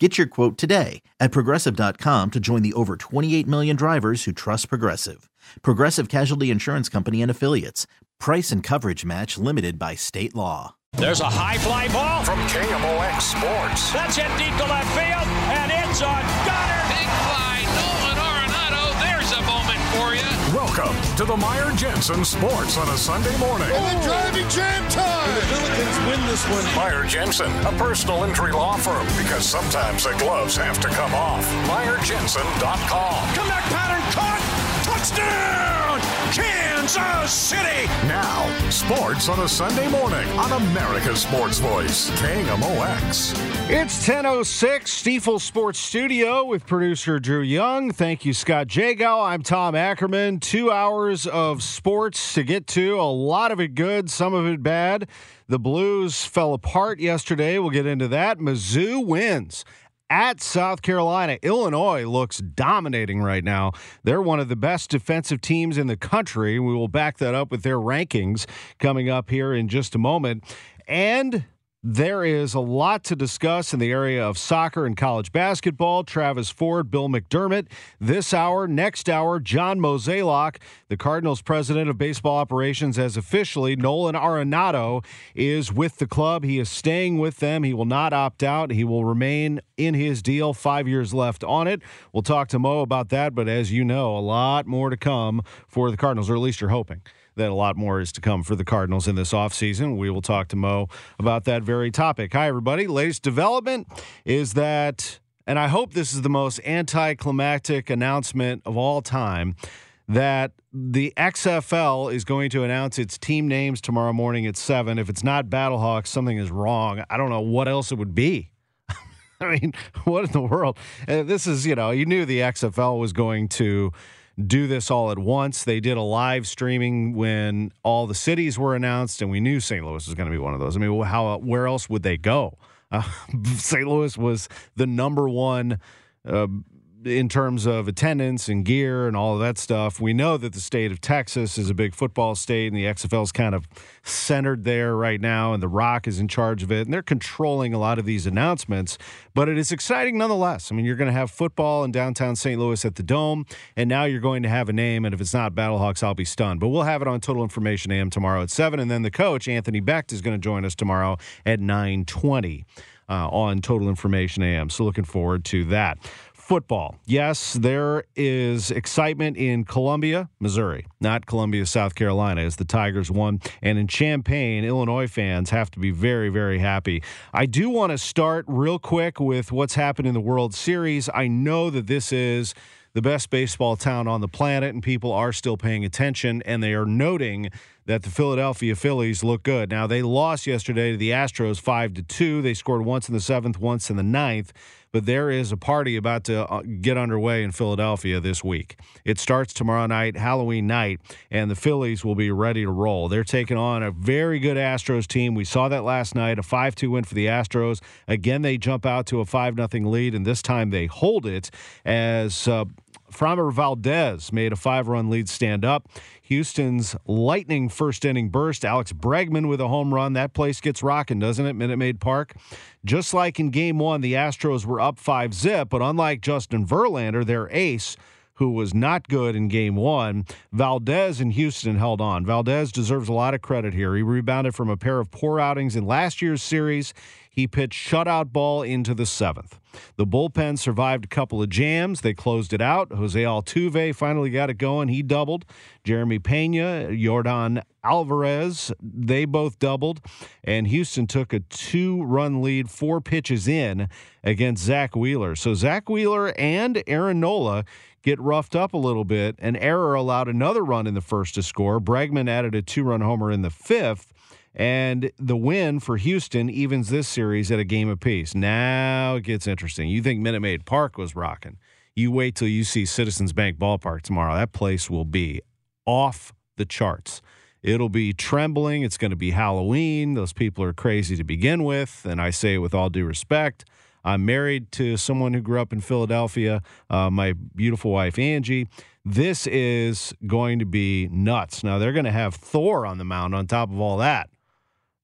Get your quote today at progressive.com to join the over 28 million drivers who trust Progressive. Progressive Casualty Insurance Company and Affiliates. Price and coverage match limited by state law. There's a high fly ball from KMOX Sports. That's hit deep to left field, and it's a gunner. Big fly, Welcome to the Meyer Jensen Sports on a Sunday morning. And the driving jam time. The Billikens win this one. Meyer Jensen, a personal injury law firm, because sometimes the gloves have to come off. MeyerJensen.com. Comeback pattern caught. Touchdown, Kansas City. Now, sports on a Sunday morning on America's Sports Voice, KMOX. It's 10.06, Stifel Sports Studio with producer Drew Young. Thank you, Scott Jagow. I'm Tom Ackerman. Two hours of sports to get to, a lot of it good, some of it bad. The Blues fell apart yesterday. We'll get into that. Mizzou wins at South Carolina. Illinois looks dominating right now. They're one of the best defensive teams in the country. We will back that up with their rankings coming up here in just a moment. And there is a lot to discuss in the area of soccer and college basketball. Travis Ford, Bill McDermott. This hour, next hour, John Mozeliak, the Cardinals president of baseball operations, has officially, Nolan Arenado is with the club. He is staying with them. He will not opt out. He will remain in his deal, five years left on it. We'll talk to Mo about that, but as you know, a lot more to come for the Cardinals, or at least you're hoping that a lot more is to come for the Cardinals in this offseason. We will talk to Mo about that very topic. Hi, everybody. Latest development is that, and I hope this is the most anticlimactic announcement of all time, that the XFL is going to announce its team names tomorrow morning at 7. If it's not Battlehawks, something is wrong. I don't know what else it would be. I mean, what in the world? Uh, this is, you know, you knew the XFL was going to do this all at once. They did a live streaming when all the cities were announced, and we knew St. Louis was going to be one of those. I mean, how where else would they go? Uh, St. Louis was the number one. Uh, in terms of attendance and gear and all of that stuff. We know that the state of Texas is a big football state, and the XFL is kind of centered there right now, and The Rock is in charge of it, and they're controlling a lot of these announcements. But it is exciting nonetheless. I mean, you're going to have football in downtown St. Louis at the Dome, and now you're going to have a name, and if it's not Battlehawks, I'll be stunned. But we'll have it on Total Information AM tomorrow at 7, and then the coach, Anthony Becht, is going to join us tomorrow at 920. Uh, on Total Information AM. So looking forward to that football. Yes, there is excitement in Columbia, Missouri, not Columbia, South Carolina, as the Tigers won. And in Champaign, Illinois fans have to be very, very happy. I do want to start real quick with what's happened in the World Series. I know that this is the best baseball town on the planet, and people are still paying attention, and they are noting that the Philadelphia Phillies look good. Now they lost yesterday to the Astros five to two. They scored once in the seventh, once in the ninth but there is a party about to uh, get underway in Philadelphia this week. It starts tomorrow night, Halloween night, and the Phillies will be ready to roll. They're taking on a very good Astros team. We saw that last night, a 5 2 win for the Astros. Again, they jump out to a 5 0 lead, and this time they hold it as. Uh, Framber Valdez made a five run lead stand up. Houston's lightning first inning burst. Alex Bregman with a home run. That place gets rocking, doesn't it? Minute Maid Park. Just like in game one, the Astros were up five zip, but unlike Justin Verlander, their ace, who was not good in game one. Valdez in Houston held on. Valdez deserves a lot of credit here. He rebounded from a pair of poor outings in last year's series. He pitched shutout ball into the seventh. The bullpen survived a couple of jams. They closed it out. Jose Altuve finally got it going. He doubled. Jeremy Pena, Yordan Alvarez, they both doubled. And Houston took a two run lead four pitches in against Zack Wheeler. So Zack Wheeler and Aaron Nola get roughed up a little bit. An error allowed another run in the first to score. Bregman added a two run homer in the fifth. And the win for Houston evens this series at a game apiece. Now it gets interesting. You think Minute Maid Park was rocking. You wait till you see Citizens Bank Ballpark tomorrow. That place will be off the charts. It'll be trembling. It's going to be Halloween. Those people are crazy to begin with. And I say it with all due respect. I'm married to someone who grew up in Philadelphia, uh, my beautiful wife, Angie. This is going to be nuts. Now, they're going to have Thor on the mound on top of all that.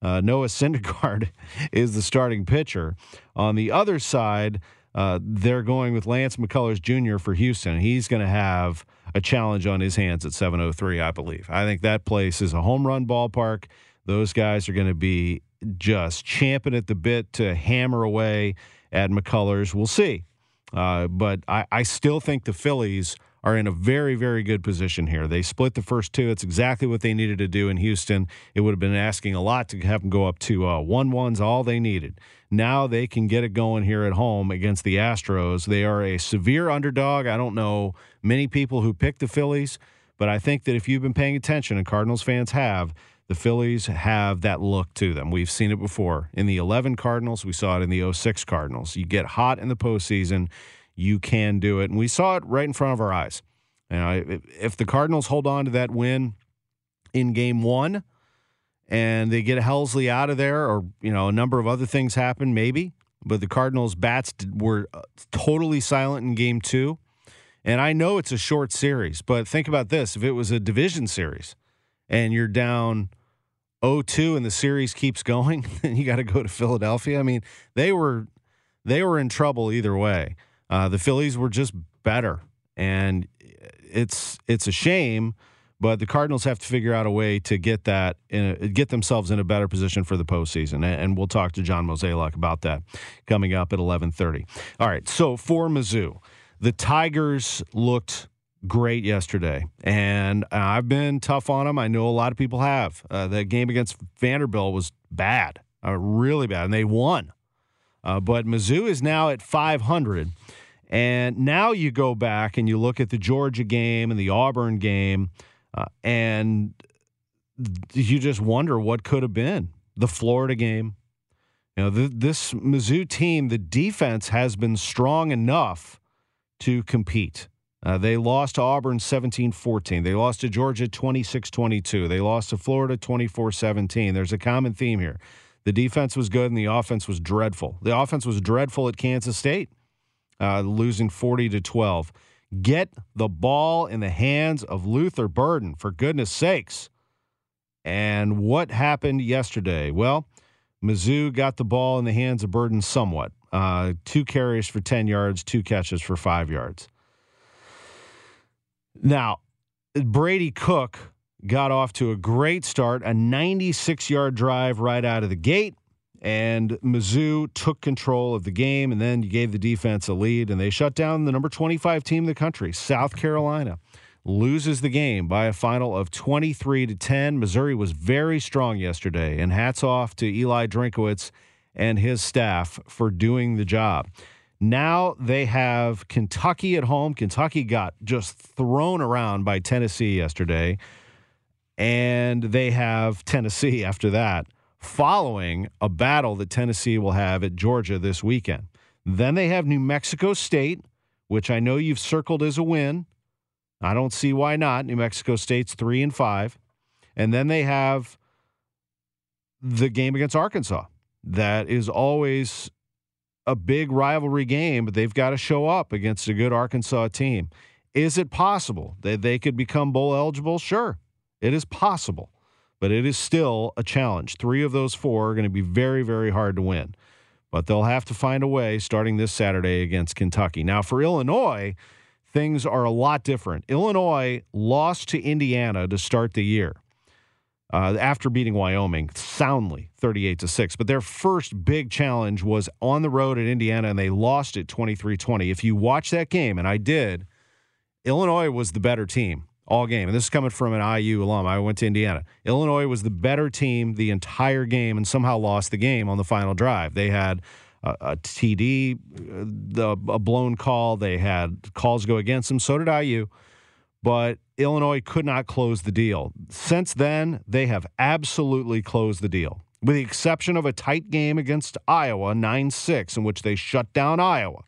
Uh, Noah Syndergaard is the starting pitcher. On the other side, uh, they're going with Lance McCullers Jr. for Houston. He's going to have a challenge on his hands at 7:03, I believe. I think that place is a home run ballpark. Those guys are going to be just champing at the bit to hammer away at McCullers. We'll see, uh, but I, I still think the Phillies are in a very, very good position here. They split the first two. It's exactly what they needed to do in Houston. It would have been asking a lot to have them go up to uh, one ones, all they needed. Now they can get it going here at home against the Astros. They are a severe underdog. I don't know many people who picked the Phillies, but I think that if you've been paying attention, and Cardinals fans have, the Phillies have that look to them. We've seen it before. In the 11 Cardinals, we saw it in the 06 Cardinals. You get hot in the postseason you can do it. And we saw it right in front of our eyes. You know, if the Cardinals hold on to that win in game one and they get Helsley out of there, or, you know, a number of other things happen, maybe, but the Cardinals' bats were uh, totally silent in game two. And I know it's a short series, but think about this if it was a division series and you're down 0-2 and the series keeps going, then you got to go to Philadelphia. I mean, they were they were in trouble either way. Uh, the Phillies were just better, and it's it's a shame. But the Cardinals have to figure out a way to get that a, get themselves in a better position for the postseason, and we'll talk to John Mozeliak about that coming up at eleven thirty. All right, so for Mizzou, the Tigers looked great yesterday, and I've been tough on them. I know a lot of people have. Uh, the game against Vanderbilt was bad, uh, really bad, and they won. Uh, but Mizzou is now at 500. And now you go back and you look at the Georgia game and the Auburn game, uh, and you just wonder what could have been. The Florida game. You know, the, this Mizzou team, the defense has been strong enough to compete. Uh, they lost to Auburn 17 14. They lost to Georgia 26 22. They lost to Florida 24 17. There's a common theme here. The defense was good and the offense was dreadful. The offense was dreadful at Kansas State, uh, losing 40 to 12. Get the ball in the hands of Luther Burden, for goodness sakes. And what happened yesterday? Well, Mizzou got the ball in the hands of Burden somewhat. Uh, two carries for 10 yards, two catches for five yards. Now, Brady Cook got off to a great start, a 96 yard drive right out of the gate. And Mizzou took control of the game and then you gave the defense a lead, and they shut down the number 25 team in the country, South Carolina. Loses the game by a final of 23 to 10. Missouri was very strong yesterday, and hats off to Eli Drinkwitz and his staff for doing the job. Now they have Kentucky at home. Kentucky got just thrown around by Tennessee yesterday and they have Tennessee after that, following a battle that Tennessee will have at Georgia this weekend. Then they have New Mexico State, which I know you've circled as a win. I don't see why not. New Mexico State's three and five. And then they have the game against Arkansas. That is always a big rivalry game, but they've got to show up against a good Arkansas team. Is it possible that they could become bowl eligible? Sure, it is possible, but it is still a challenge. Three of those four are going to be very, very hard to win, but they'll have to find a way starting this Saturday against Kentucky. Now, for Illinois, things are a lot different. Illinois lost to Indiana to start the year. Uh, after beating Wyoming soundly 38 to 6. But their first big challenge was on the road at Indiana and they lost it 23 20. If you watch that game, and I did, Illinois was the better team all game. And this is coming from an IU alum. I went to Indiana. Illinois was the better team the entire game and somehow lost the game on the final drive. They had a, TD, uh, the, a blown call. They had calls go against them. So did IU. But Illinois could not close the deal. Since then, they have absolutely closed the deal, with the exception of a tight game against Iowa, 9 6, in which they shut down Iowa.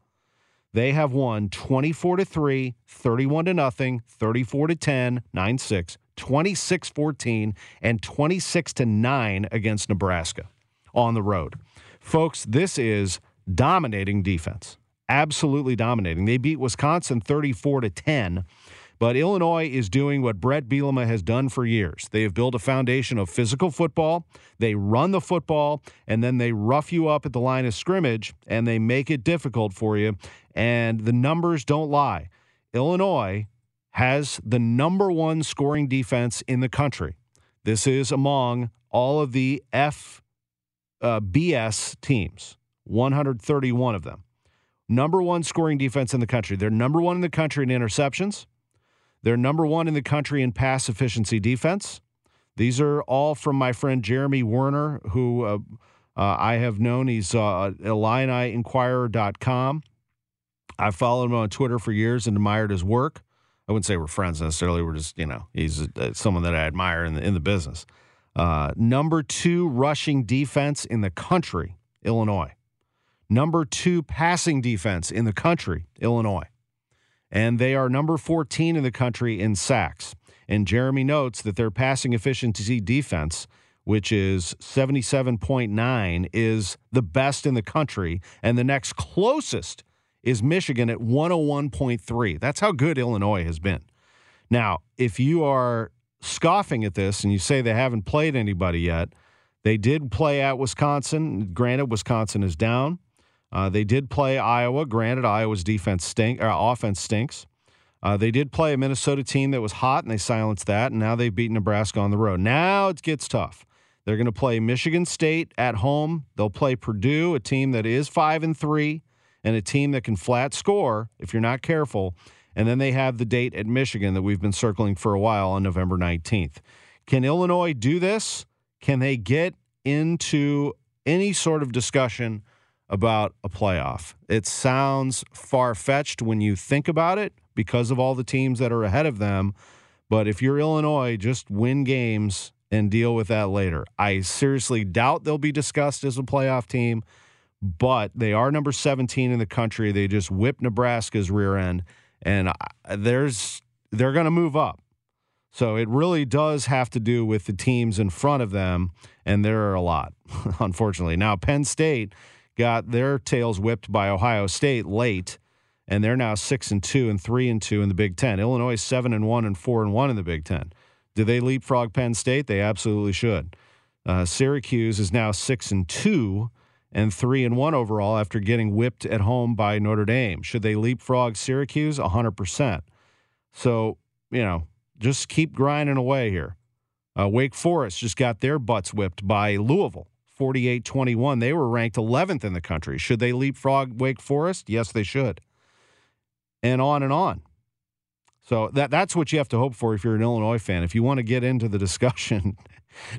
They have won 24 to 3, 31 to nothing, 34 to 10, 9 6, 26 14, and 26 to 9 against Nebraska on the road. Folks, this is dominating defense. Absolutely dominating. They beat Wisconsin 34 to 10 but Illinois is doing what Bret Bielema has done for years. They have built a foundation of physical football. They run the football, and then they rough you up at the line of scrimmage, and they make it difficult for you. And the numbers don't lie. Illinois has the number one scoring defense in the country. This is among all of the FBS uh, teams, 131 of them. Number one scoring defense in the country. They're number one in the country in interceptions. They're number one in the country in pass efficiency defense. These are all from my friend Jeremy Werner, who uh, uh, I have known. He's uh, IlliniInquirer.com. I've followed him on Twitter for years and admired his work. I wouldn't say we're friends necessarily. We're just, you know, he's uh, someone that I admire in the, in the business. Uh, number two rushing defense in the country, Illinois. Number two passing defense in the country, Illinois and they are number 14 in the country in sacks. And Jeremy notes that their passing efficiency defense, which is 77.9, is the best in the country, and the next closest is Michigan at 101.3. That's how good Illinois has been. Now, if you are scoffing at this and you say they haven't played anybody yet, they did play at Wisconsin. Granted, Wisconsin is down. Uh, they did play Iowa. Granted, Iowa's defense stink, or offense stinks. Uh, they did play a Minnesota team that was hot, and they silenced that. And now they've beaten Nebraska on the road. Now it gets tough. They're going to play Michigan State at home. They'll play Purdue, a team that is five and three, and a team that can flat score if you're not careful. And then they have the date at Michigan that we've been circling for a while on November 19th. Can Illinois do this? Can they get into any sort of discussion about a playoff. It sounds far fetched when you think about it because of all the teams that are ahead of them. But if you're Illinois, just win games and deal with that later. I seriously doubt they'll be discussed as a playoff team, but they are number 17 in the country. They just whipped Nebraska's rear end, and there's they're going to move up. So it really does have to do with the teams in front of them, and there are a lot, unfortunately. Now Penn State got their tails whipped by Ohio State late, and they're now six and two and three and two in the Big Ten. Illinois is seven and one and four and one in the Big Ten. Do they leapfrog Penn State? They absolutely should. Uh, Syracuse is now six and two and three and one overall after getting whipped at home by Notre Dame. Should they leapfrog Syracuse? hundred percent. So you know, just keep grinding away here. Uh, Wake Forest just got their butts whipped by Louisville. 48 21. They were ranked 11th in the country. Should they leapfrog Wake Forest? Yes, they should. And on and on. So that that's what you have to hope for if you're an Illinois fan. If you want to get into the discussion,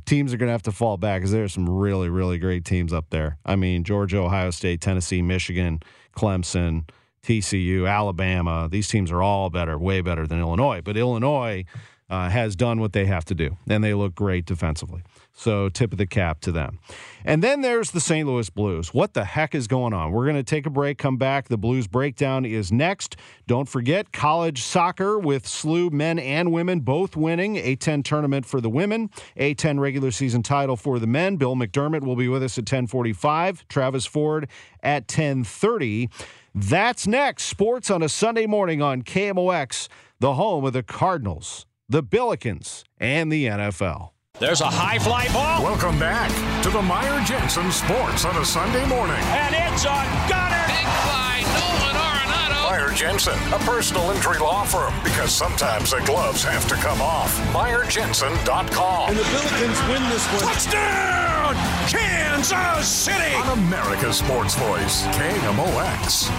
teams are going to have to fall back because there's some really, really great teams up there. I mean, Georgia, Ohio State, Tennessee, Michigan, Clemson, TCU, Alabama. These teams are all better, way better than Illinois. But Illinois uh, has done what they have to do, and they look great defensively. So, tip of the cap to them. And then there's the St. Louis Blues. What the heck is going on? We're going to take a break, come back. The Blues breakdown is next. Don't forget college soccer with SLU men and women both winning. A10 tournament for the women, A10 regular season title for the men. Bill McDermott will be with us at 1045. Travis Ford at 1030. That's next. Sports on a Sunday morning on KMOX, the home of the Cardinals, the Billikens, and the NFL. There's a high fly ball. Welcome back to the Meyer Jensen Sports on a Sunday morning. And it's on Gunner. Big fly, Nolan Arenado. Meyer Jensen, a personal injury law firm, because sometimes the gloves have to come off. MeyerJensen.com. And the Billikens win this one. Touchdown! Kansas City! On America's Sports Voice, KMOX.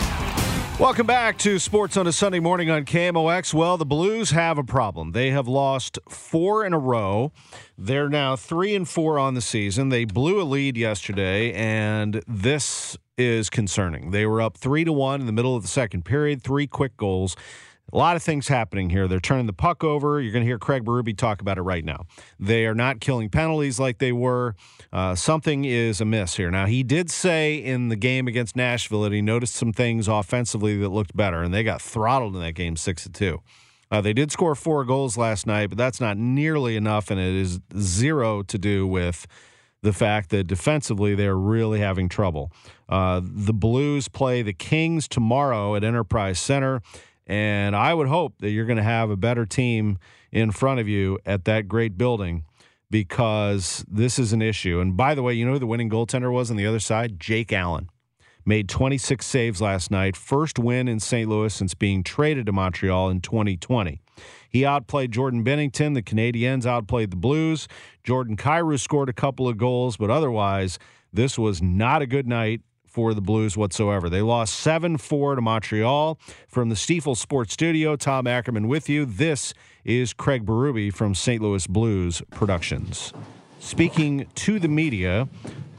Welcome back to Sports on a Sunday morning on KMOX. Well, the Blues have a problem. They have lost four in a row. They're now three and four on the season. They blew a lead yesterday, and this is concerning. They were up three to one in the middle of the second period, three quick goals. A lot of things happening here. They're turning the puck over. You're going to hear Craig Berube talk about it right now. They are not killing penalties like they were. Uh, something is amiss here. Now, he did say in the game against Nashville that he noticed some things offensively that looked better, and they got throttled in that game six to two. Uh, they did score four goals last night, but that's not nearly enough, and it is zero to do with the fact that defensively they're really having trouble. Uh, the Blues play the Kings tomorrow at Enterprise Center. And I would hope that you're going to have a better team in front of you at that great building because this is an issue. And by the way, you know who the winning goaltender was on the other side? Jake Allen. Made 26 saves last night. First win in St. Louis since being traded to Montreal in 2020. He outplayed Jordan Binnington. The Canadiens outplayed the Blues. Jordan Kyrou scored a couple of goals, but otherwise, this was not a good night for the Blues whatsoever. They lost 7 4 to Montreal. From the Stifel Sports Studio, Tom Ackerman with you. This is Craig Berube from St. Louis Blues Productions. Speaking to the media,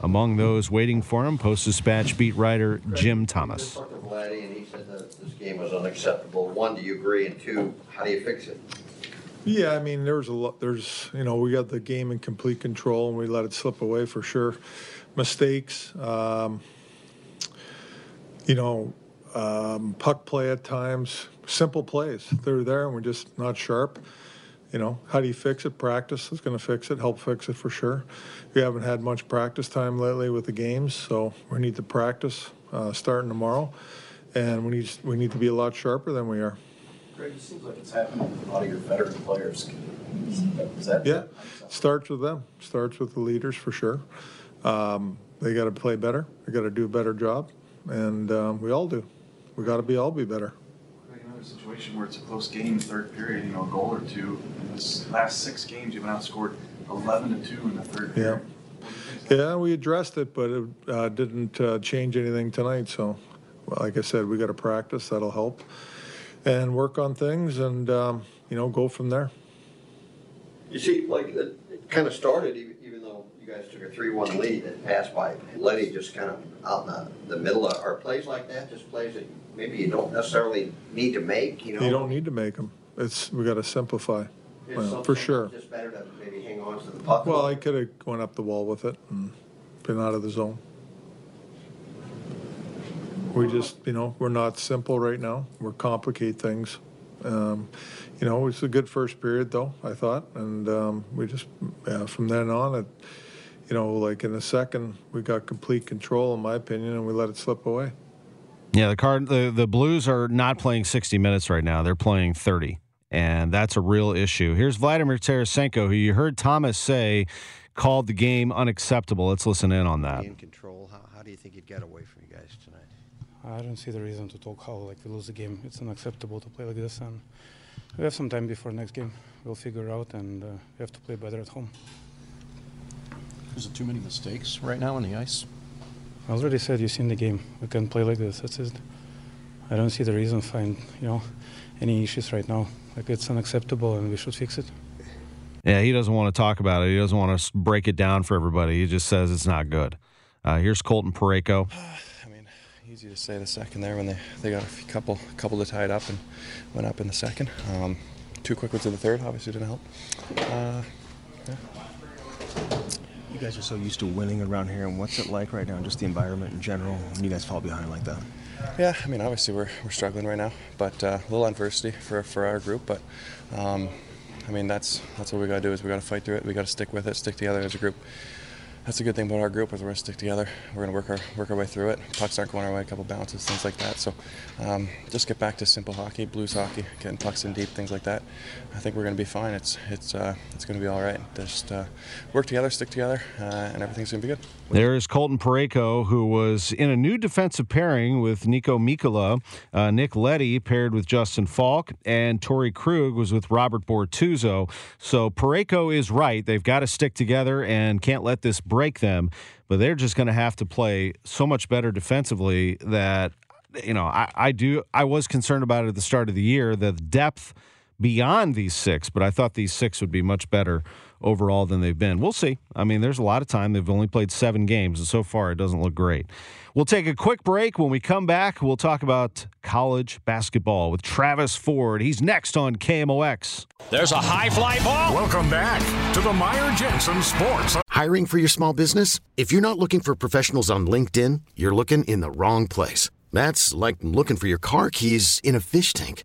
among those waiting for him, Post Dispatch beat writer Jim Thomas. And he said that this game was unacceptable. One, do you agree? And two, how do you fix it? Yeah, I mean, there's a lot. There's, you know, we got the game in complete control, and we let it slip away for sure. Mistakes, um, you know, um, puck play at times, simple plays. They're there, and we're just not sharp. You know, how do you fix it? Practice is going to fix it. Help fix it for sure. We haven't had much practice time lately with the games, so we need to practice uh, starting tomorrow, and we need we need to be a lot sharper than we are. Greg, it seems like it's happening with a lot of your veteran players. Is that? Yeah, starts with them. Starts with the leaders for sure. Um, they got to play better. They got to do a better job, and um, we all do. We got to be all be better. Like another situation where it's a close game, third period, you know, a goal or two. In this last six games, you've outscored 11 to two in the third Yeah. period. Yeah, we addressed it, but it uh, didn't uh, change anything tonight. So, well, like I said, we got to practice. That'll help, and work on things, and um, you know, go from there. You see, like, it, it kind of started, even, even though you guys took a three-one lead and passed by Leddy just kind of out in the, the middle of, are plays like that, just plays that maybe you don't necessarily need to make, you know? You don't need to make them. It's we got to simplify, It's well, for sure. Just better to maybe hang on to the puck. Well, I could have gone up the wall with it and been out of the zone. We just, you know, we're not simple right now. We're complicate things. Um, you know, it's a good first period though, I thought, and um, we just yeah, from then on, it, you know, like in the second, we got complete control, in my opinion, and we let it slip away. Yeah, the card the, the Blues are not playing 60 minutes right now. They're playing 30. And that's a real issue. Here's Vladimir Tarasenko, who you heard Thomas say called the game unacceptable. Let's listen in on that. In control, how, how do you think you'd get away from you guys tonight? I don't see the reason to talk how like we lose the game. It's unacceptable to play like this, and we have some time before next game. We'll figure out, and uh, we have to play better at home. There's too many mistakes right now on the ice. I already said you've seen the game. We can play like this. That's it. I don't see the reason find you know any issues right now. Like it's unacceptable, and we should fix it. Yeah, he doesn't want to talk about it. He doesn't want to break it down for everybody. He just says it's not good. Uh, here's Colton Parayko. I mean, easy to say the second there when they, they got a couple couple to tie it up and went up in the second. Um, two quick ones in the third obviously didn't help. Uh, yeah. You guys are so used to winning around here, and what's it like right now, just the environment in general, when you guys fall behind like that? Yeah, I mean, obviously we're, we're struggling right now, but uh, a little adversity for, for our group. But um, I mean, that's that's what we got to do is we got to fight through it. We got to stick with it, stick together as a group that's a good thing about our group is we're to stick together. We're to work our work our way through it. Pucks aren't going our way, a couple bounces, things like that. So um, just get back to simple hockey, blues hockey, getting pucks in deep, things like that. I think we're to be fine. It's it's uh, it's to be all right. Just uh, work together, stick together, uh, and everything's to be good. There is Colton Parayko, who was in a new defensive pairing with Niko Mikkola. Uh, Nick Leddy paired with Justin Faulk, and Torey Krug was with Robert Bortuzzo. So Parayko is right. They've got to stick together and can't let this break them. But they're just going to have to play so much better defensively that, you know, I, I do. I was concerned about it at the start of the year, the depth beyond these six, but I thought these six would be much better overall than they've been. We'll see. I mean, there's a lot of time. They've only played seven games, and so far it doesn't look great. We'll take a quick break. When we come back, we'll talk about college basketball with Travis Ford. He's next on KMOX. There's a high fly ball. Welcome back to the Meyer Jensen Sports. Hiring for your small business? If you're not looking for professionals on LinkedIn, you're looking in the wrong place. That's like looking for your car keys in a fish tank.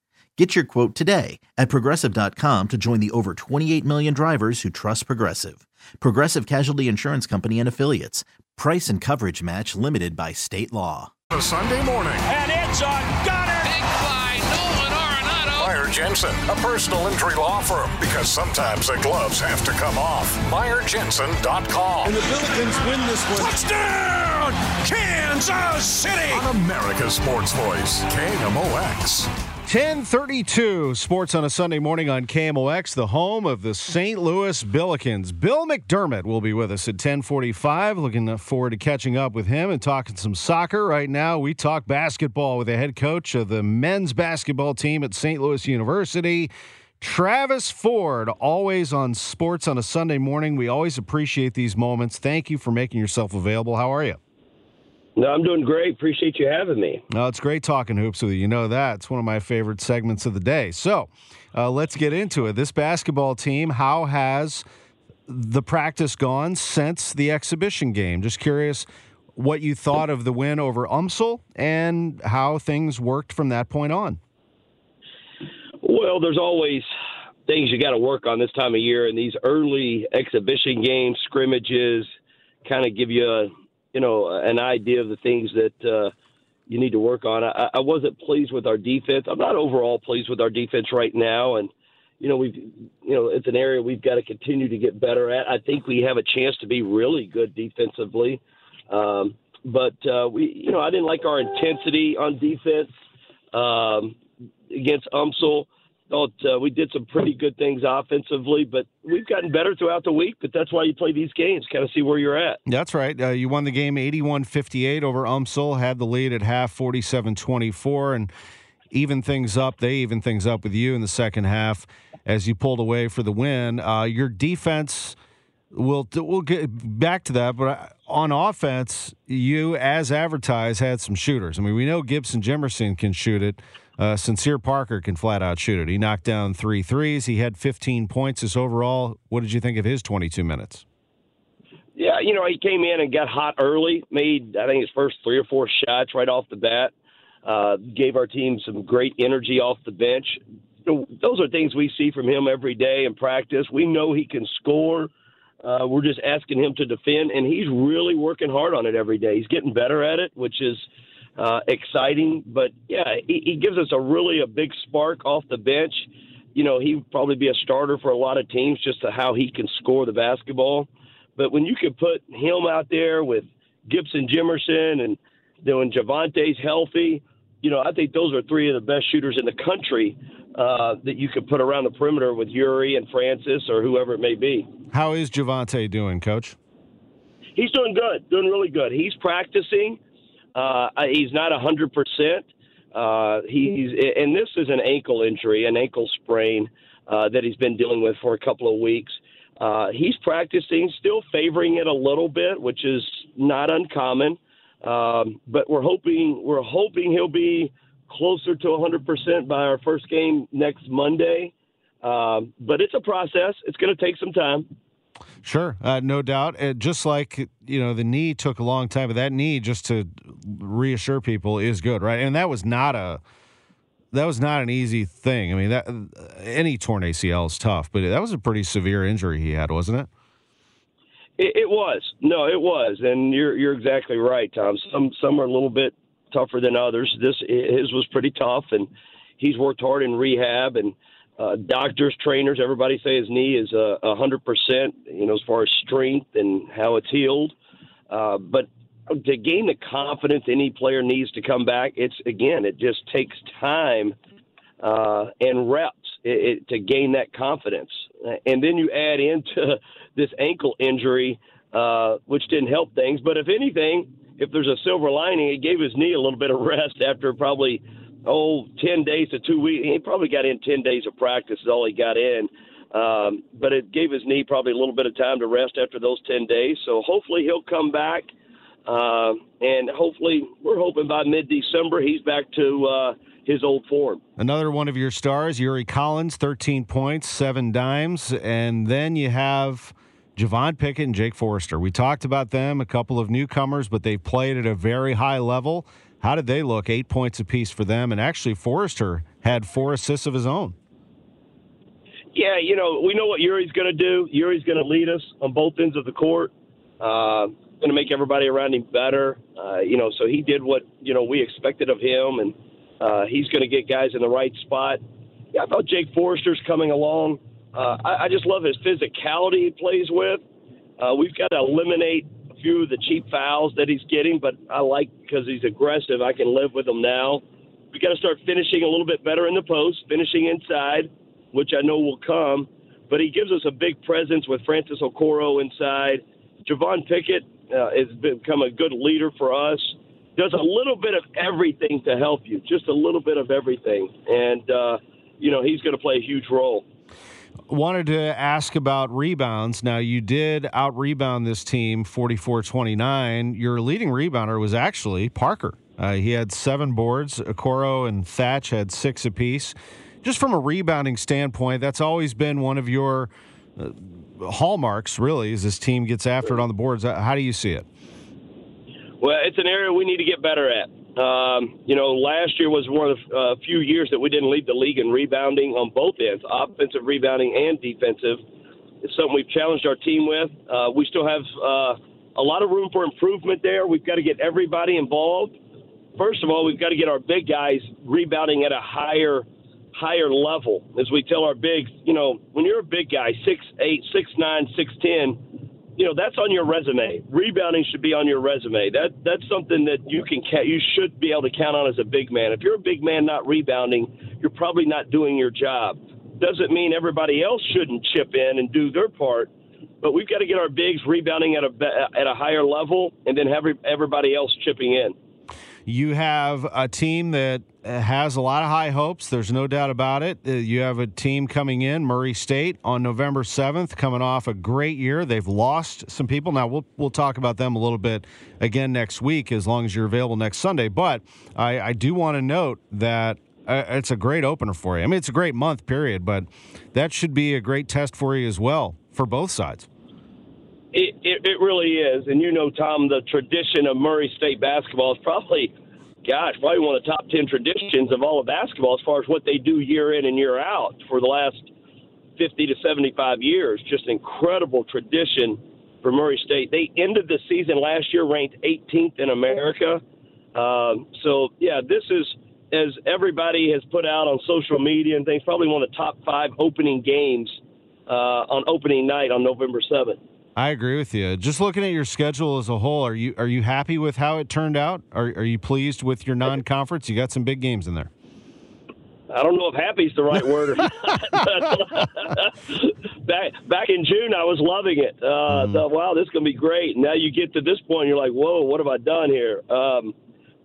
Get your quote today at progressive.com to join the over 28 million drivers who trust Progressive. Progressive Casualty Insurance Company and Affiliates. Price and coverage match limited by state law. A Sunday morning. And it's a gunner. Big fly, Nolan Arenado. Meyer Jensen, a personal injury law firm, because sometimes the gloves have to come off. MeyerJensen.com. And the Billikens win this one. Touchdown! Kansas City! On America's Sports Voice, KMOX. 1032 Sports on a Sunday morning on KMOX, the home of the St. Louis Billikens. Bill McDermott will be with us at 1045. Looking forward to catching up with him and talking some soccer. Right now, we talk basketball with the head coach of the men's basketball team at St. Louis University. Travis Ford, always on sports on a Sunday morning. We always appreciate these moments. Thank you for making yourself available. How are you? No, I'm doing great. Appreciate you having me. No, it's great talking hoops with you. You know that. It's one of my favorite segments of the day. So uh, let's get into it. This basketball team, how has the practice gone since the exhibition game? Just curious what you thought of the win over UMSL and how things worked from that point on. Well, there's always things you got to work on this time of year, and these early exhibition games, scrimmages, kind of give you a you know, an idea of the things that uh, you need to work on. I, I wasn't pleased with our defense. I'm not overall pleased with our defense right now, and you know, we've you know, it's an area we've got to continue to get better at. I think we have a chance to be really good defensively, um, but uh, we, you know, I didn't like our intensity on defense um, against UMSL uh, we did some pretty good things offensively, but we've gotten better throughout the week. But that's why you play these games, kind of see where you're at. That's right. Uh, you won the game 81 58 over UMSL, had the lead at half 47 24, and even things up. They even things up with you in the second half as you pulled away for the win. Uh, your defense. We'll we'll get back to that, but uh, on offense, you as advertised had some shooters. I mean, we know Gibson Jimerson can shoot it. Uh, Sincere Parker can flat out shoot it. He knocked down three threes. He had 15 points His overall. What did you think of his 22 minutes? Yeah, you know, he came in and got hot early, made, I think, his first three or four shots right off the bat, uh, gave our team some great energy off the bench. those are things we see from him every day in practice. We know he can score. Uh, we're just asking him to defend, and he's really working hard on it every day. He's getting better at it, which is uh, exciting. But yeah, he, he gives us a really a big spark off the bench. You know, he would probably be a starter for a lot of teams just to how he can score the basketball. But when you can put him out there with Gibson Jimerson and know, when Javonte's healthy, you know, I think those are three of the best shooters in the country uh, that you could put around the perimeter with Yuri and Francis or whoever it may be. How is Javonte doing, Coach? He's doing good, doing really good. He's practicing. Uh, he's not hundred percent. Uh, he's and this is an ankle injury, an ankle sprain uh, that he's been dealing with for a couple of weeks. Uh, he's practicing, still favoring it a little bit, which is not uncommon. Um, but we're hoping we're hoping he'll be closer to 100% by our first game next Monday. Um, but it's a process. It's going to take some time. Sure, uh, no doubt. Just like you know, the knee took a long time, but that knee, just to reassure people, is good, right? And that was not a that was not an easy thing. I mean, that any torn ACL is tough, but that was a pretty severe injury he had, wasn't it? It, it was. No, it was, and you're you're exactly right, Tom. Some some are a little bit tougher than others. This his was pretty tough, and he's worked hard in rehab and uh, doctors, trainers, everybody say his knee is a hundred percent. You know, as far as strength and how it's healed. Uh, but to gain the confidence any player needs to come back, it's again, it just takes time uh, and reps it, it, to gain that confidence. And then you add into this ankle injury, uh, which didn't help things. But if anything, if there's a silver lining, it gave his knee a little bit of rest after probably oh 10 days to two weeks. He probably got in 10 days of practice is all he got in. Um, but it gave his knee probably a little bit of time to rest after those 10 days. So hopefully he'll come back. Uh, and hopefully, we're hoping by mid December he's back to uh, his old form. Another one of your stars, Yuri Collins, 13 points, seven dimes. And then you have Javon Pickett and Jake Forrester. We talked about them, a couple of newcomers, but they've played at a very high level. How did they look? Eight points apiece for them. And actually, Forrester had four assists of his own. Yeah, you know, we know what Yuri's going to do. Yuri's going to lead us on both ends of the court. Uh, going to make everybody around him better. Uh, you know, so he did what you know we expected of him, and uh, he's going to get guys in the right spot. Yeah, I thought Jake Forrester's coming along. Uh, I, I just love his physicality he plays with. Uh, we've got to eliminate few of the cheap fouls that he's getting, but I like because he's aggressive. I can live with him now. We got to start finishing a little bit better in the post, finishing inside, which I know will come. But he gives us a big presence with Francis Okoro inside. Javon Pickett uh, has become a good leader for us. Does a little bit of everything to help you, just a little bit of everything, and uh, you know he's going to play a huge role. Wanted to ask about rebounds. Now, you did out rebound this team 44 29. Your leading rebounder was actually Parker. Uh, he had seven boards. Okoro and Thatch had six apiece. Just from a rebounding standpoint, that's always been one of your uh, hallmarks, really, as this team gets after it on the boards. How do you see it? Well, it's an area we need to get better at. Um, you know, last year was one of a uh, few years that we didn't lead the league in rebounding on both ends, offensive rebounding and defensive. It's something we've challenged our team with. Uh, we still have uh, a lot of room for improvement there. We've got to get everybody involved. First of all, we've got to get our big guys rebounding at a higher higher level. As we tell our bigs, you know, when you're a big guy, six eight, six nine, six ten, you know that's on your resume. Rebounding should be on your resume. That that's something that you can you should be able to count on as a big man. If you're a big man not rebounding, you're probably not doing your job. Doesn't mean everybody else shouldn't chip in and do their part, but we've got to get our bigs rebounding at a at a higher level, and then have everybody else chipping in. You have a team that has a lot of high hopes. There's no doubt about it. Uh, you have a team coming in, Murray State, on November 7th, coming off a great year. They've lost some people. Now we'll we'll talk about them a little bit again next week, as long as you're available next Sunday. But I, I do want to note that uh, it's a great opener for you. I mean, it's a great month period, but that should be a great test for you as well for both sides. It, it, it really is, and you know, Tom, the tradition of Murray State basketball is probably gosh, probably one of the top 10 traditions of all of basketball as far as what they do year in and year out for the last 50 to 75 years. Just incredible tradition for Murray State. They ended the season last year ranked 18th in America. Um, so, yeah, this is, as everybody has put out on social media and things, probably one of the top five opening games uh, on opening night on November 7th. I agree with you. Just looking at your schedule as a whole, are you are you happy with how it turned out? Are are you pleased with your non-conference? You got some big games in there. I don't know if happy is the right word or not. back back in June, I was loving it. Uh, mm. thought, wow, this is gonna be great. Now you get to this point, you're like, whoa, what have I done here? Um,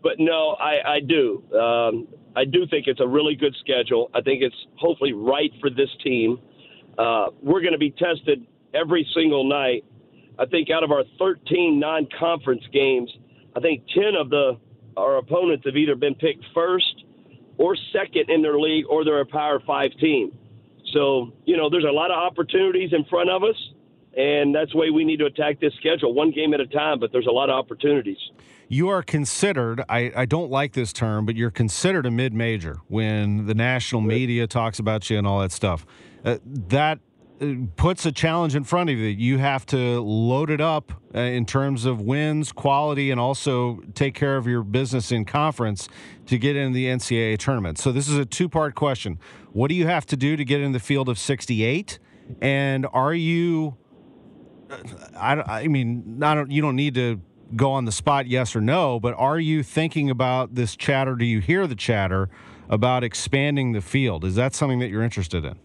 but no, I, I do. Um, I do think it's a really good schedule. I think it's hopefully right for this team. Uh, we're going to be tested every single night. I think out of our 13 non-conference games, I think 10 of the our opponents have either been picked first or second in their league, or they're a Power Five team. So you know, there's a lot of opportunities in front of us, and that's the way we need to attack this schedule, one game at a time. But there's a lot of opportunities. You are considered, I, I don't like this term, but you're considered a mid major when the national media talks about you and all that stuff. Uh, that puts a challenge in front of you. You have to load it up uh, in terms of wins, quality, and also take care of your business in conference to get in the NCAA tournament. So this is a two-part question. What do you have to do to get in the field of 68? And are you? I, I mean, not you don't need to go on the spot, yes or no, but are you thinking about this chatter? Do you hear the chatter about expanding the field? Is that something that you're interested in?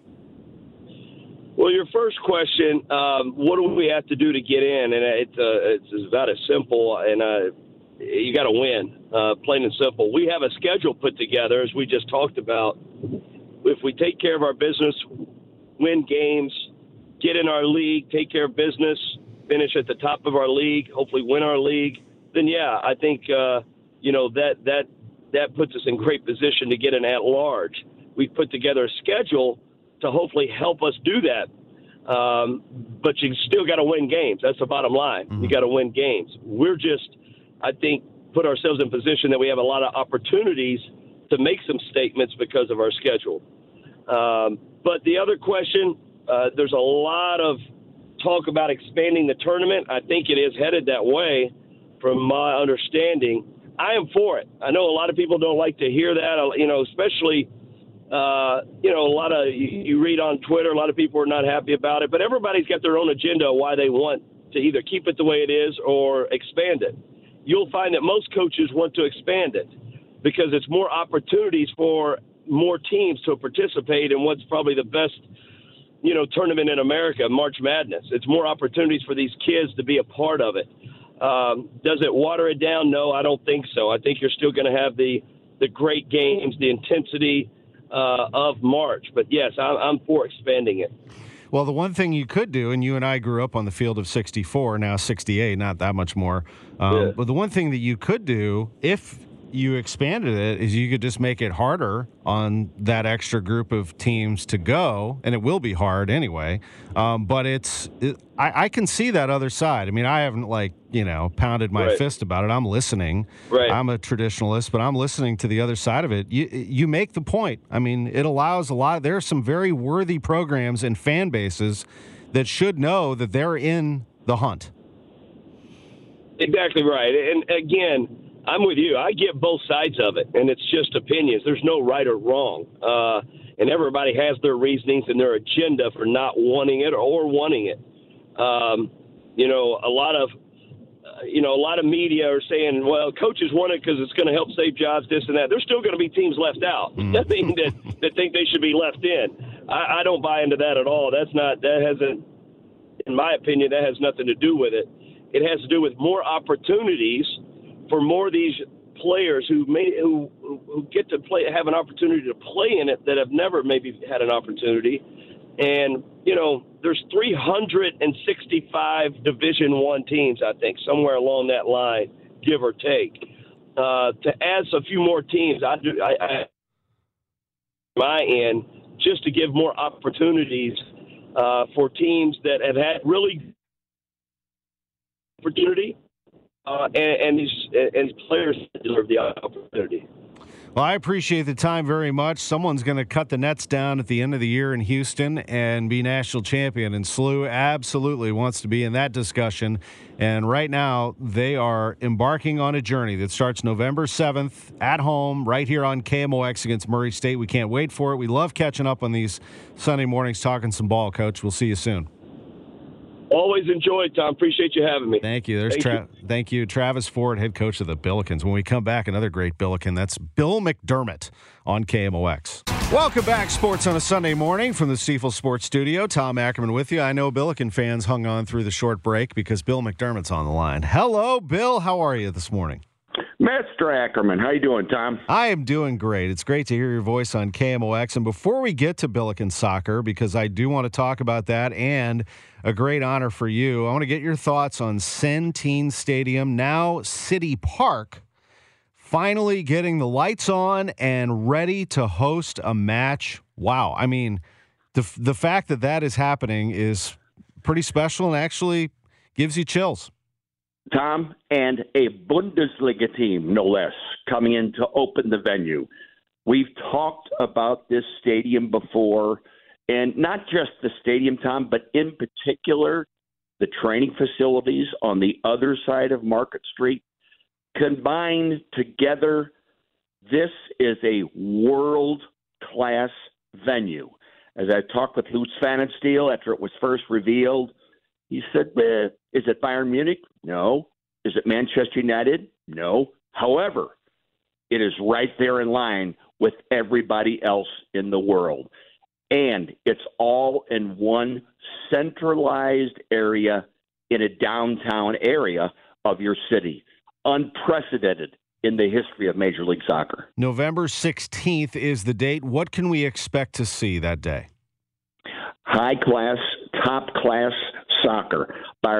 First question, um, what do we have to do to get in? And it's uh, it's about as simple, and uh, you got to win, uh, plain and simple. We have a schedule put together, as we just talked about. If we take care of our business, win games, get in our league, take care of business, finish at the top of our league, hopefully win our league, then yeah, I think uh, you know that that that puts us in great position to get an at large. We've put together a schedule to hopefully help us do that. Um, but you still got to win games. That's the bottom line. Mm-hmm. You got to win games. We're just, I think, put ourselves in position that we have a lot of opportunities to make some statements because of our schedule. Um, but the other question, uh, there's a lot of talk about expanding the tournament. I think it is headed that way, from my understanding. I am for it. I know a lot of people don't like to hear that, you know, especially uh, you know, a lot of you, you read on Twitter, a lot of people are not happy about it, but everybody's got their own agenda why they want to either keep it the way it is or expand it. You'll find that most coaches want to expand it because it's more opportunities for more teams to participate in what's probably the best, you know, tournament in America, March Madness. It's more opportunities for these kids to be a part of it. Um, does it water it down? No, I don't think so. I think you're still going to have the the great games, the intensity uh, of March. But yes, I'm, I'm for expanding it. Well, the one thing you could do, and you and I grew up on the field of 64, now 68, not that much more. Um, yeah. But the one thing that you could do, if you expanded it is you could just make it harder on that extra group of teams to go, and it will be hard anyway. Um, but it's it, I, I, can see that other side. I mean, I haven't like you know pounded my right. fist about it. I'm listening. Right. I'm a traditionalist, but I'm listening to the other side of it. You you make the point. I mean, it allows a lot. There are some very worthy programs and fan bases that should know that they're in the hunt. Exactly right. And again I'm with you. I get both sides of it, and it's just opinions. There's no right or wrong. Uh, and everybody has their reasonings and their agenda for not wanting it or wanting it. Um, you know, a lot of uh, you know, a lot of media are saying, well, coaches want it because it's going to help save jobs, this and that. There's still going to be teams left out. Mm. Nothing that, that think they should be left in. I, I don't buy into that at all. That's not, that hasn't, in my opinion, that has nothing to do with it. It has to do with more opportunities for more of these players who may who who get to play have an opportunity to play in it that have never maybe had an opportunity. And you know there's 365 division 1 teams I think somewhere along that line give or take. Uh, to add a few more teams I do I, I my end just to give more opportunities uh, for teams that have had really opportunity uh, and, and and players deserve the opportunity. Well, I appreciate the time very much. Someone's going to cut the nets down at the end of the year in Houston and be national champion. And SLU absolutely wants to be in that discussion. And right now, they are embarking on a journey that starts November 7th at home, right here on KMOX against Murray State. We can't wait for it. We love catching up on these Sunday mornings, talking some ball, Coach. We'll see you soon. Always enjoyed, Tom. Appreciate you having me. Thank you. There's Thank Tra- you. thank you, Travis Ford, head coach of the Billikens. When we come back, another great Billiken. That's Bill McDermott on KMOX. Welcome back, Sports on a Sunday morning from the Stifel Sports Studio. Tom Ackerman with you. I know Billiken fans hung on through the short break because Bill McDermott's on the line. Hello, Bill. How are you this morning? Mr. Ackerman, how you doing, Tom? I am doing great. It's great to hear your voice on KMOX. And before we get to Billiken soccer, because I do want to talk about that and a great honor for you, I want to get your thoughts on Centene Stadium, now City Park, finally getting the lights on and ready to host a match. Wow. I mean, the, the fact that that is happening is pretty special and actually gives you chills. Tom, and a Bundesliga team, no less, coming in to open the venue. We've talked about this stadium before, and not just the stadium, Tom, but in particular, the training facilities on the other side of Market Street. Combined together, this is a world class venue. As I talked with Lutz Pfannenstiel after it was first revealed, he said, eh, Is it Bayern Munich? No. Is it Manchester United? No. However, it is right there in line with everybody else in the world. And it's all in one centralized area in a downtown area of your city. Unprecedented in the history of Major League Soccer. November 16th is the date. What can we expect to see that day? High class, top class soccer. By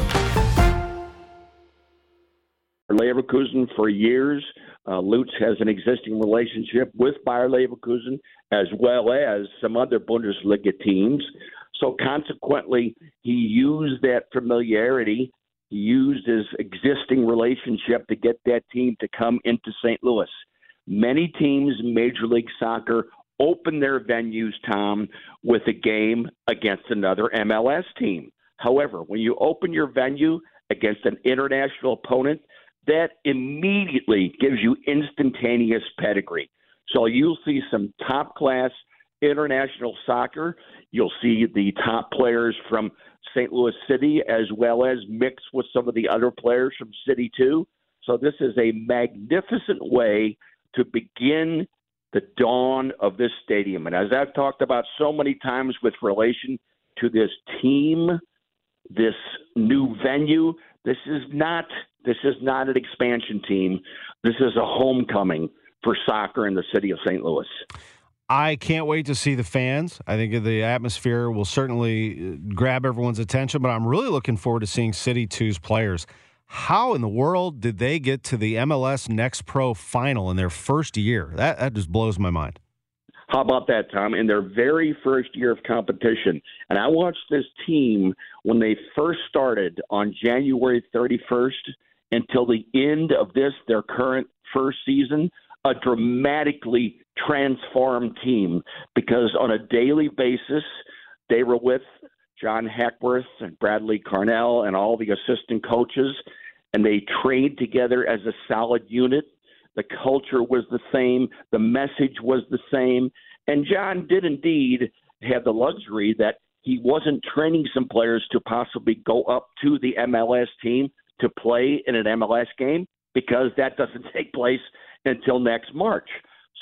Leverkusen for years. Uh, Lutz has an existing relationship with Bayer Leverkusen as well as some other Bundesliga teams. So consequently, he used that familiarity. He used his existing relationship to get that team to come into St. Louis. Many teams in Major League Soccer open their venues, Tom, with a game against another MLS team. However, when you open your venue against an international opponent, that immediately gives you instantaneous pedigree. So you'll see some top class international soccer. You'll see the top players from St. Louis City as well as mixed with some of the other players from City 2. So this is a magnificent way to begin the dawn of this stadium. And as I've talked about so many times with relation to this team, this new venue, this is not this is not an expansion team. This is a homecoming for soccer in the city of St. Louis. I can't wait to see the fans. I think the atmosphere will certainly uh, grab everyone's attention, but I'm really looking forward to seeing City 2's players. How in the world did they get to the MLS Next Pro final in their first year? That, that just blows my mind. How about that, Tom? In their very first year of competition. And I watched this team when they first started on January 31st until the end of this, their current first season, a dramatically transformed team because on a daily basis, they were with John Hackworth and Bradley Carnell and all the assistant coaches, and they trained together as a solid unit. The culture was the same. The message was the same. And John did indeed have the luxury that he wasn't training some players to possibly go up to the MLS team to play in an MLS game because that doesn't take place until next March.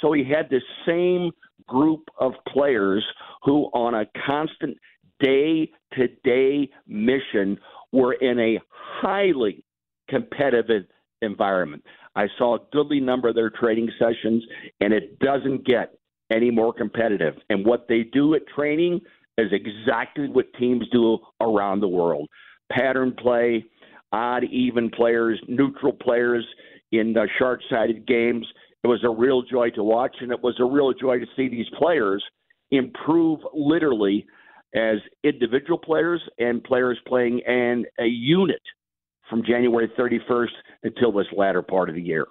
So he had the same group of players who, on a constant day to day mission, were in a highly competitive environment. I saw a goodly number of their training sessions, and it doesn't get any more competitive. And what they do at training is exactly what teams do around the world pattern play, odd, even players, neutral players in uh, short sided games. It was a real joy to watch, and it was a real joy to see these players improve literally as individual players and players playing in a unit from January 31st until this latter part of the year.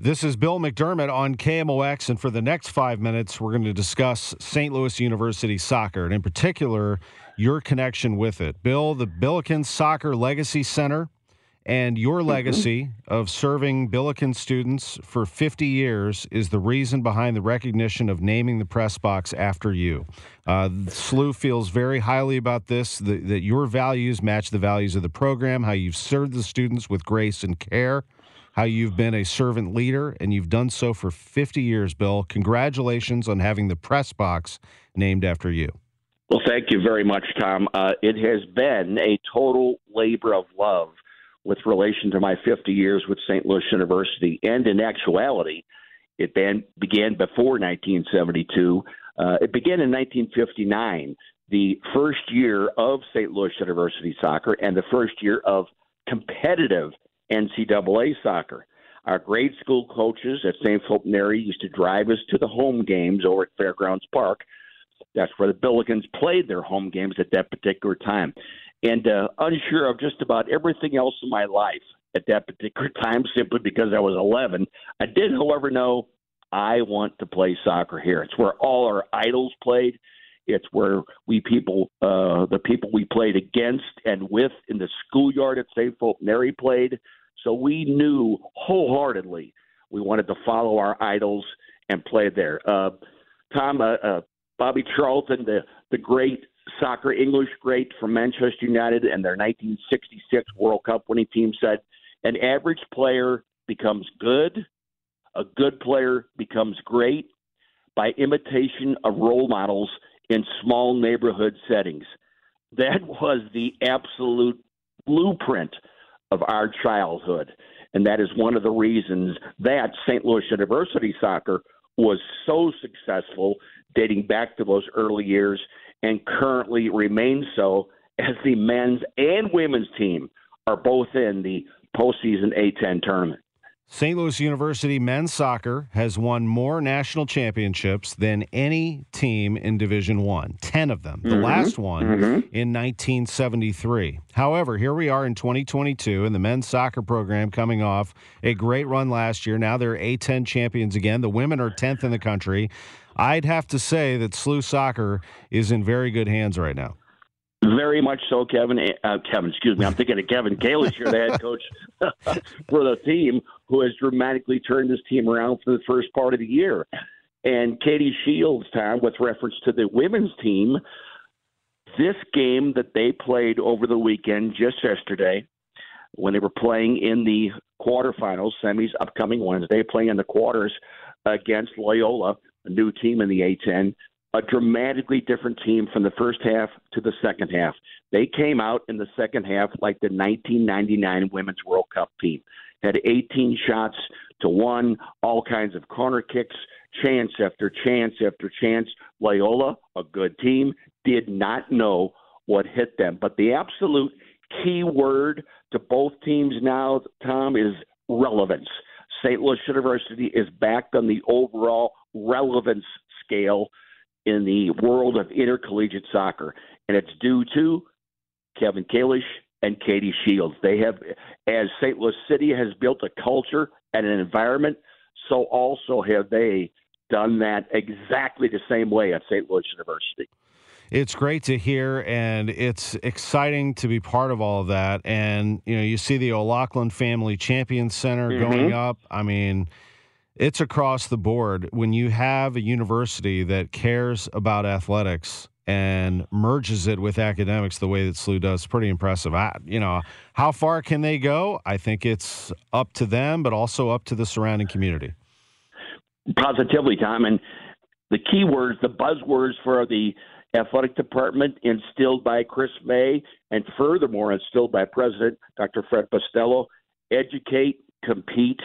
This is Bill McDermott on KMOX, and for the next five minutes, we're going to discuss St. Louis University soccer, and in particular, your connection with it. Bill, the Billiken Soccer Legacy Center and your mm-hmm. legacy mm-hmm. of serving Billiken students for 50 years is the reason behind the recognition of naming the press box after you. Uh, SLU feels very highly about this, the, that your values match the values of the program, how you've served the students with grace and care, how you've been a servant leader, and you've done so for 50 years, Bill. Congratulations on having the press box named after you. Well, thank you very much, Tom. Uh, it has been a total labor of love with relation to my 50 years with St. Louis University. And in actuality, it began, began before 1972. Uh, it began in 1959, the first year of St. Louis University soccer and the first year of competitive NCAA soccer. Our grade school coaches at St. Neri used to drive us to the home games over at Fairgrounds Park. That's where the Billikens played their home games at that particular time and uh, unsure of just about everything else in my life at that particular time simply because I was 11. I did, however, know I want to play soccer here. It's where all our idols played. It's where we people, uh, the people we played against and with in the schoolyard at St. Neri played. So we knew wholeheartedly we wanted to follow our idols and play there. Uh, Tom, uh, uh, Bobby Charlton, the the great soccer English great from Manchester United and their 1966 World Cup winning team said, an average player becomes good, a good player becomes great by imitation of role models in small neighborhood settings. That was the absolute blueprint of our childhood. And that is one of the reasons that St. Louis University soccer was so successful dating back to those early years and currently remains so as the men's and women's team are both in the postseason A10 tournament. St. Louis University men's soccer has won more national championships than any team in Division 1. 10 of them. The mm-hmm. last one mm-hmm. in 1973. However, here we are in 2022 and the men's soccer program coming off a great run last year. Now they're A10 champions again. The women are 10th in the country. I'd have to say that SLU Soccer is in very good hands right now. Very much so, Kevin. Uh, Kevin, excuse me. I'm thinking of Kevin Kalish here, the head coach for the team, who has dramatically turned this team around for the first part of the year. And Katie Shields, Tom, with reference to the women's team, this game that they played over the weekend, just yesterday, when they were playing in the quarterfinals, semis, upcoming Wednesday, playing in the quarters against Loyola a new team in the A10, a dramatically different team from the first half to the second half. They came out in the second half like the 1999 Women's World Cup team. Had 18 shots to one, all kinds of corner kicks, chance after chance after chance. Loyola, a good team, did not know what hit them. But the absolute key word to both teams now, Tom, is relevance. St. Louis University is backed on the overall relevance scale in the world of intercollegiate soccer, and it's due to Kevin Kalish and Katie Shields. They have, as St. Louis City has built a culture and an environment, so also have they done that exactly the same way at St. Louis University. It's great to hear, and it's exciting to be part of all of that. And you know, you see the O'Loughlin Family Champions Center mm-hmm. going up. I mean, it's across the board. When you have a university that cares about athletics and merges it with academics the way that SLU does, pretty impressive. I, you know, how far can they go? I think it's up to them, but also up to the surrounding community. Positively, Tom. And the key words, the buzzwords for the athletic department instilled by Chris May and furthermore instilled by President Dr. Fred Pestello educate, compete,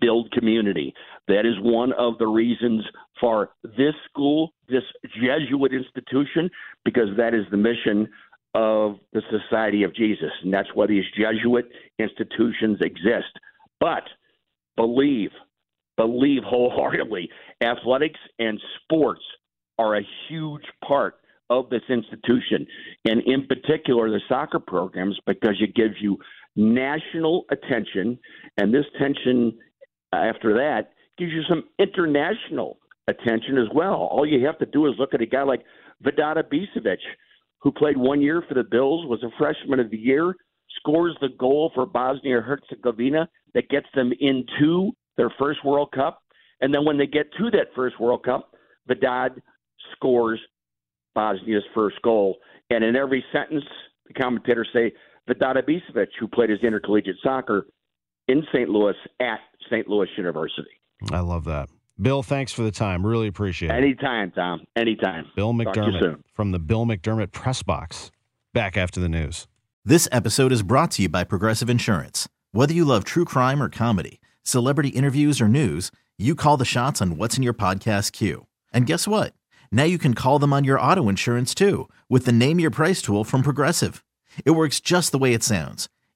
build community. That is one of the reasons for this school, this Jesuit institution, because that is the mission of the Society of Jesus. And that's why these Jesuit institutions exist. But believe, believe wholeheartedly, athletics and sports are a huge part of this institution, and in particular the soccer programs, because it gives you national attention, and this tension after that gives you some international attention as well. All you have to do is look at a guy like Vedad Ibisevic, who played one year for the Bills, was a freshman of the year, scores the goal for Bosnia Herzegovina that gets them into their first World Cup. And then when they get to that first World Cup, Vedad scores Bosnia's first goal. And in every sentence, the commentators say Vedad Ibisevic, who played his intercollegiate soccer in St. Louis at St. Louis University. I love that. Bill, thanks for the time. Really appreciate it. Anytime, Tom. Anytime. Bill Talk to you McDermott soon. from the Bill McDermott Press Box. Back after the news. This episode is brought to you by Progressive Insurance. Whether you love true crime or comedy, celebrity interviews or news, you call the shots on what's in your podcast queue. And guess what? Now you can call them on your auto insurance too with the Name Your Price tool from Progressive. It works just the way it sounds.